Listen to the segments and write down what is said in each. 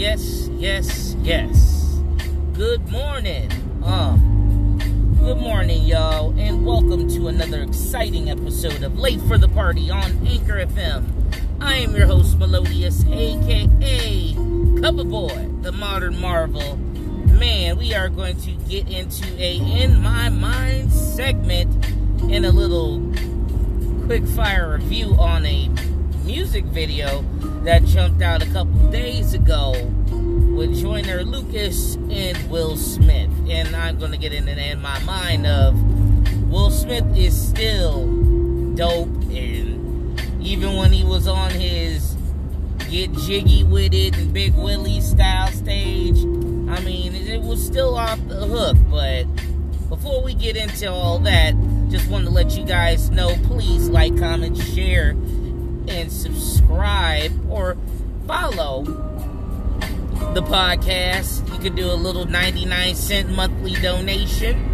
yes, yes, yes. Good morning. Um, good morning, y'all, and welcome to another exciting episode of Late for the Party on Anchor FM. I am your host, Melodious, aka Cover Boy, the modern marvel. Man, we are going to get into a In My Mind segment and a little quick fire review on a music video that jumped out a couple days ago with Joyner Lucas and Will Smith. And I'm going to get into in my mind of Will Smith is still dope and even when he was on his get jiggy with it and Big Willie style stage, I mean, it was still off the hook. But before we get into all that, just want to let you guys know please like, comment, share, and subscribe or follow the podcast. You can do a little 99 cent monthly donation.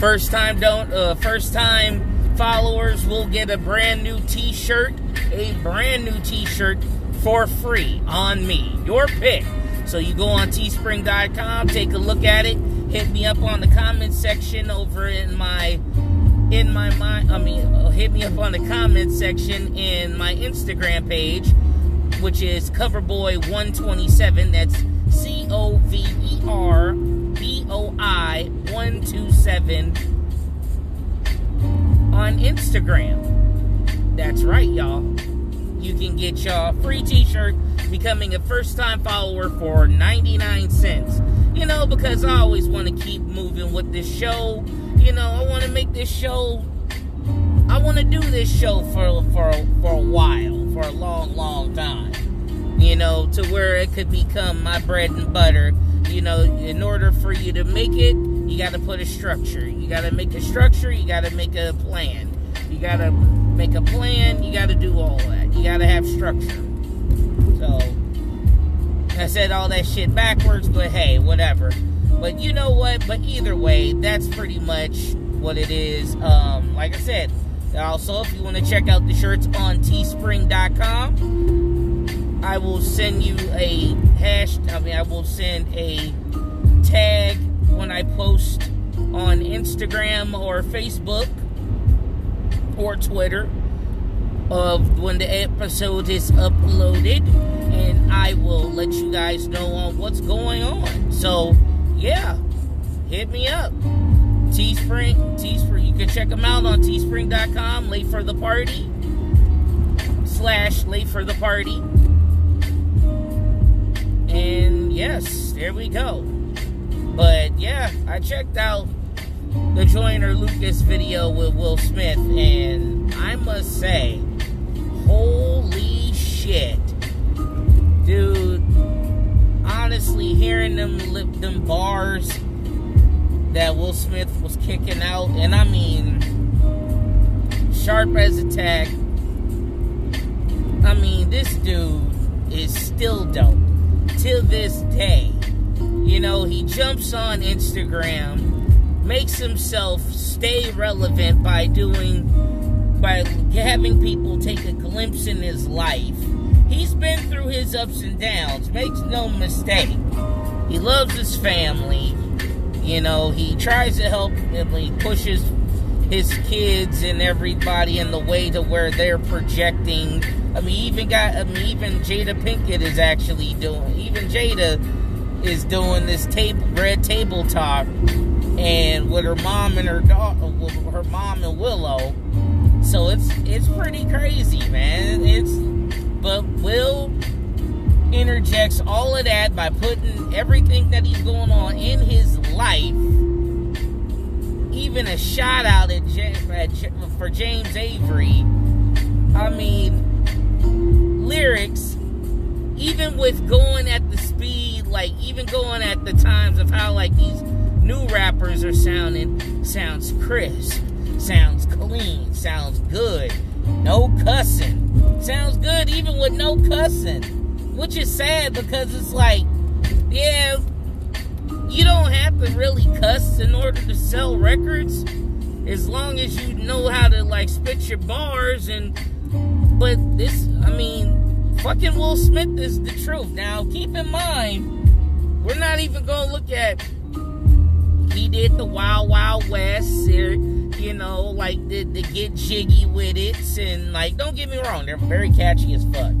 First time don't uh, first time followers will get a brand new t-shirt, a brand new t-shirt for free on me. Your pick. So you go on teespring.com, take a look at it, hit me up on the comment section over in my in my mind. I mean, uh, hit me up on the comment section in my Instagram page, which is Coverboy127. That's C O V E R B O I 127 on Instagram. That's right, y'all. You can get your free t shirt becoming a first time follower for 99 cents. You know, because I always want to keep moving with this show you know, I want to make this show. I want to do this show for for for a while, for a long, long time. You know, to where it could become my bread and butter. You know, in order for you to make it, you got to put a structure. You got to make a structure. You got to make a plan. You got to make a plan. You got to do all that. You got to have structure. So, I said all that shit backwards, but hey, whatever. But you know what? But either way, that's pretty much what it is. Um, like I said, also, if you want to check out the shirts on teespring.com, I will send you a hash. I mean, I will send a tag when I post on Instagram or Facebook or Twitter of when the episode is uploaded, and I will let you guys know on what's going on. So, yeah, hit me up. Teespring, Teespring. You can check them out on teespring.com, late for the party, slash late for the party. And yes, there we go. But yeah, I checked out the Joyner Lucas video with Will Smith, and I must say, holy shit. Dude, hearing them lip them bars that Will Smith was kicking out, and I mean, sharp as a tack. I mean, this dude is still dope till this day. You know, he jumps on Instagram, makes himself stay relevant by doing, by having people take a glimpse in his life. He's been through his ups and downs, makes no mistake. He loves his family. You know, he tries to help, him. he pushes his kids and everybody in the way to where they're projecting. I mean, even got, I mean, even Jada Pinkett is actually doing, even Jada is doing this table, red table talk, and with her mom and her daughter, her mom and Willow. So it's it's pretty crazy, man. It's but Will interjects all of that by putting everything that he's going on in his life, even a shout out at, at for James Avery. I mean, lyrics, even with going at the speed, like even going at the times of how like these new rappers are sounding, sounds crisp, sounds clean, sounds good, no cussing, even with no cussing which is sad because it's like, yeah, you don't have to really cuss in order to sell records, as long as you know how to like spit your bars and. But this, I mean, fucking Will Smith is the truth. Now, keep in mind, we're not even gonna look at he did the Wild Wild West, or, you know, like the, the get jiggy with it, and like, don't get me wrong, they're very catchy as fuck.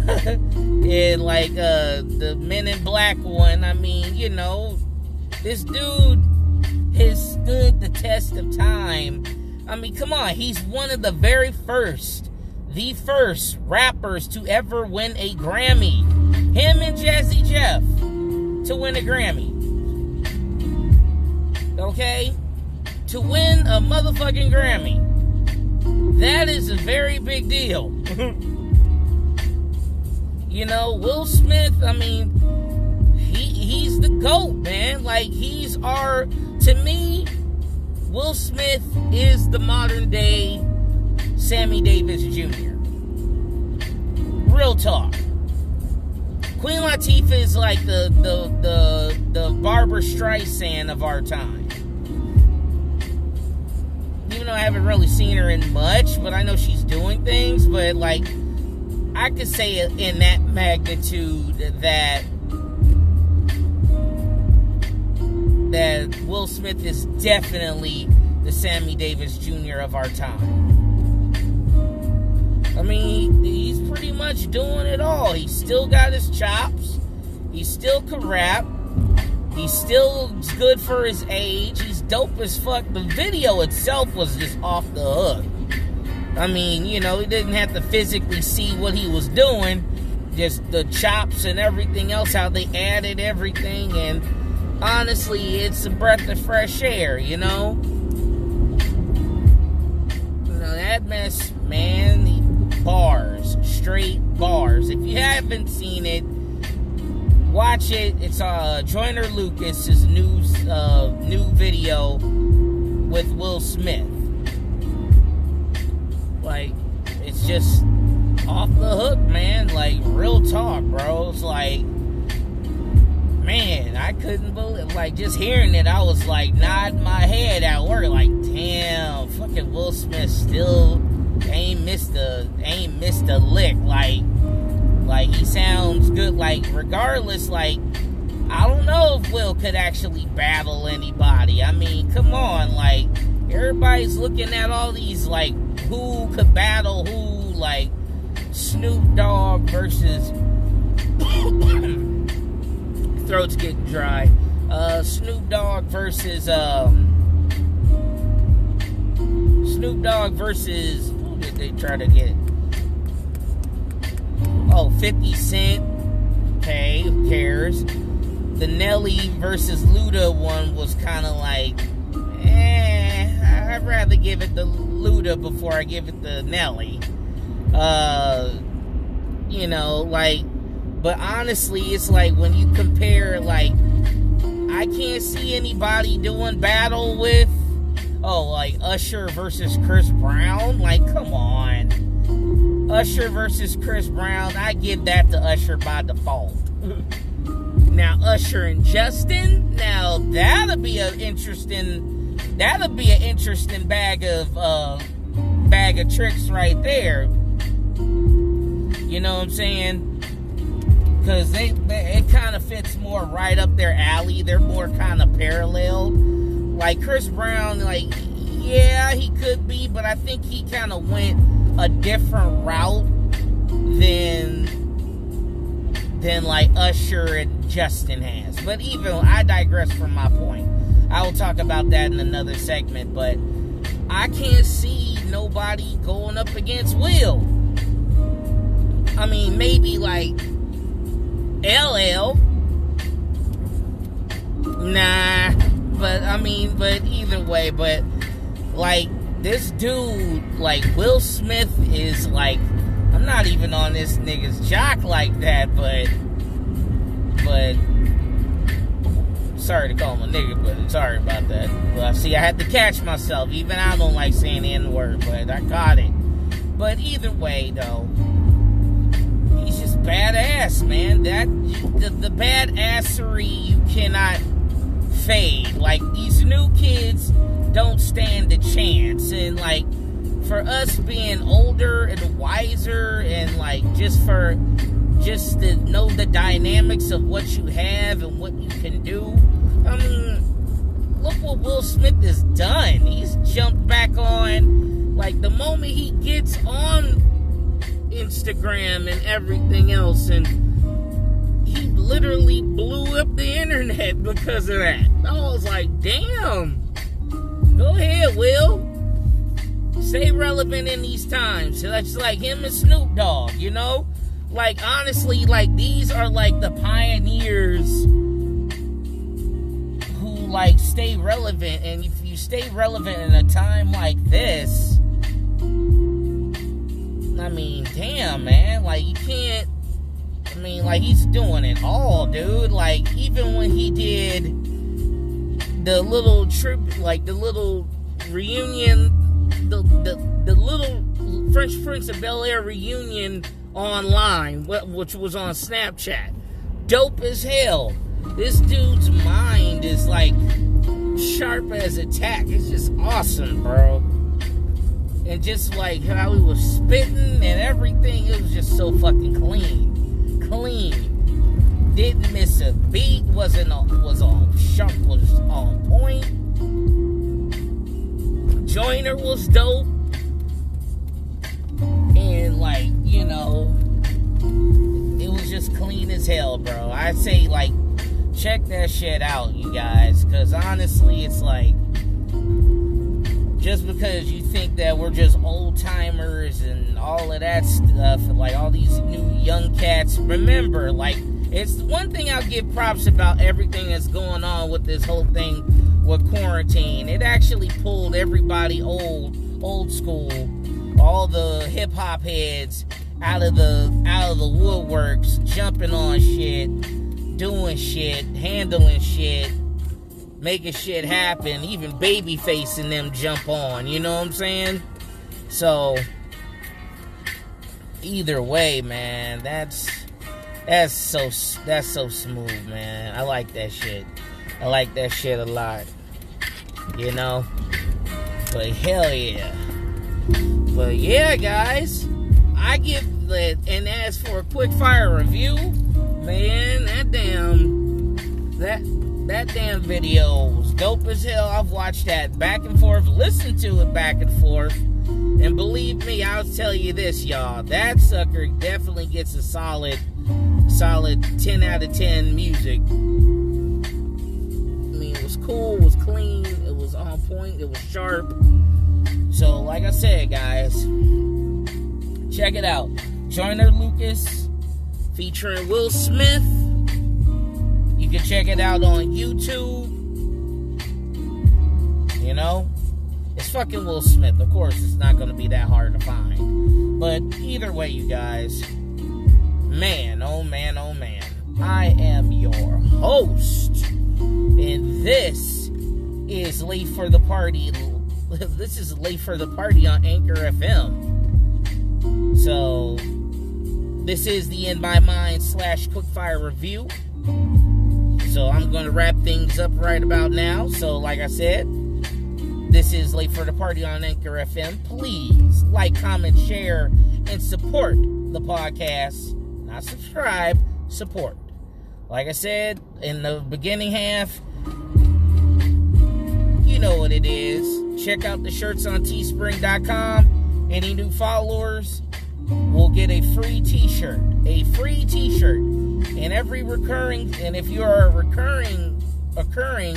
and like uh the Men in Black one, I mean, you know, this dude has stood the test of time. I mean, come on, he's one of the very first, the first rappers to ever win a Grammy. Him and Jazzy Jeff to win a Grammy. Okay? To win a motherfucking Grammy. That is a very big deal. you know, Will Smith, I mean, he he's the GOAT, man. Like he's our to me, Will Smith is the modern day Sammy Davis Jr. Real talk. Queen Latifah is like the the the the Barbra Streisand of our time. Though I haven't really seen her in much, but I know she's doing things. But like, I could say in that magnitude that that Will Smith is definitely the Sammy Davis Jr. of our time. I mean, he's pretty much doing it all. He's still got his chops. He still can rap. He's still good for his age. He's dope as fuck. The video itself was just off the hook. I mean, you know, he didn't have to physically see what he was doing. Just the chops and everything else, how they added everything. And honestly, it's a breath of fresh air, you know? Know that mess, man, bars, straight bars. If you haven't seen it, watch it. It's uh Joyner Lucas's new uh, new video with Will Smith. Like, it's just off the hook, man. Like real talk, bro. It's like man, I couldn't believe like just hearing it, I was like nodding my head at work, like, damn, fucking Will Smith still ain't missed a ain't missed a lick. Like like he sounds good. Like regardless, like I don't know if Will could actually battle anybody. I mean, come on, like everybody's looking at all these like who could battle who, like Snoop Dogg versus throat's getting dry. Uh, Snoop Dogg versus um, Snoop Dogg versus who did they try to get? Oh, 50 Cent. Okay, who cares? The Nelly versus Luda one was kind of like, eh, I'd rather give it to Luda before I give it to Nelly. Uh, you know, like but honestly, it's like when you compare, like, I can't see anybody doing battle with, oh, like Usher versus Chris Brown. Like, come on. Usher versus Chris Brown, I give that to Usher by default. now, Usher and Justin, now that'll be an interesting, that'll be an interesting bag of, uh, bag of tricks right there. You know what I'm saying? because they, they, it kind of fits more right up their alley. They're more kind of parallel. Like Chris Brown, like yeah, he could be, but I think he kind of went a different route than than like Usher and Justin has. But even I digress from my point. I will talk about that in another segment, but I can't see nobody going up against Will. I mean, maybe like LL. Nah, but I mean, but either way, but like this dude, like Will Smith is like, I'm not even on this nigga's jock like that, but, but, sorry to call him a nigga, but sorry about that. Well, see, I had to catch myself. Even I don't like saying the N word, but I got it. But either way, though, he's just badass, man. That the, the badassery you cannot fade. Like these new kids don't stand a chance, and like for us being older and wiser and like just for just to know the dynamics of what you have and what you can do. I mean, look what Will Smith has done. He's jumped back on like the moment he gets on Instagram and everything else and he literally blew up the internet because of that. I was like, damn. Go ahead, Will. Stay relevant in these times. That's like him and Snoop Dogg, you know? Like, honestly, like, these are like the pioneers who, like, stay relevant. And if you stay relevant in a time like this, I mean, damn, man. Like, you can't. I mean, like, he's doing it all, dude. Like, even when he did the little trip, like, the little reunion, the, the, the little Fresh Prince of Bel Air reunion online, which was on Snapchat. Dope as hell. This dude's mind is like sharp as a tack. It's just awesome, bro. And just like how he was spitting and everything, it was just so fucking clean. Clean. Didn't miss a beat, wasn't on, was on sharp, was on point. Joyner was dope. And like, you know, it was just clean as hell, bro. I say like check that shit out, you guys, cuz honestly, it's like just because you think that we're just old timers and all of that stuff, like all these new young cats, remember, like, it's one thing I'll give props about everything that's going on with this whole thing with quarantine. It actually pulled everybody old, old school, all the hip hop heads out of the out of the woodworks, jumping on shit, doing shit, handling shit making shit happen, even baby facing them jump on, you know what I'm saying? So either way, man, that's that's so that's so smooth, man. I like that shit. I like that shit a lot. You know? But hell yeah. But yeah, guys, I give that and as for a quick fire review, man, that damn that that damn video was dope as hell. I've watched that back and forth, listened to it back and forth. And believe me, I'll tell you this, y'all. That sucker definitely gets a solid, solid 10 out of 10 music. I mean, it was cool, it was clean, it was on point, it was sharp. So, like I said, guys, check it out. Joyner Lucas featuring Will Smith you can check it out on YouTube. You know? It's fucking Will Smith. Of course, it's not going to be that hard to find. But either way, you guys, man, oh man, oh man, I am your host. And this is Late for the Party. This is Late for the Party on Anchor FM. So, this is the In My Mind slash Quickfire review. So I'm going to wrap things up right about now. So, like I said, this is Late for the Party on Anchor FM. Please like, comment, share, and support the podcast. Not subscribe, support. Like I said in the beginning half, you know what it is. Check out the shirts on teespring.com. Any new followers will get a free t shirt. A free t shirt and every recurring and if you are a recurring occurring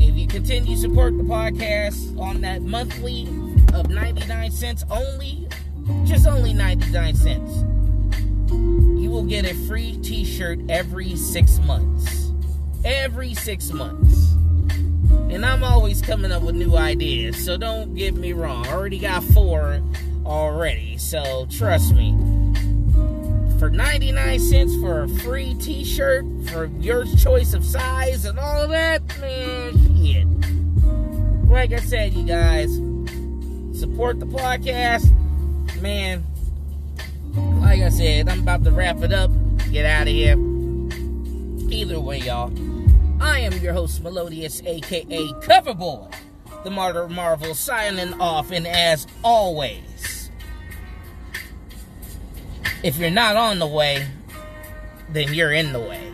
if you continue to support the podcast on that monthly of 99 cents only just only 99 cents. You will get a free t-shirt every six months. Every six months. And i'm always coming up with new ideas so don't get me wrong. I already got four already so trust me. For 99 cents for a free t-shirt for your choice of size and all of that, man, shit. Like I said, you guys, support the podcast. Man, like I said, I'm about to wrap it up. Get out of here. Either way, y'all. I am your host, Melodious, aka Coverboy, the Martyr Marvel, signing off, and as always, if you're not on the way, then you're in the way.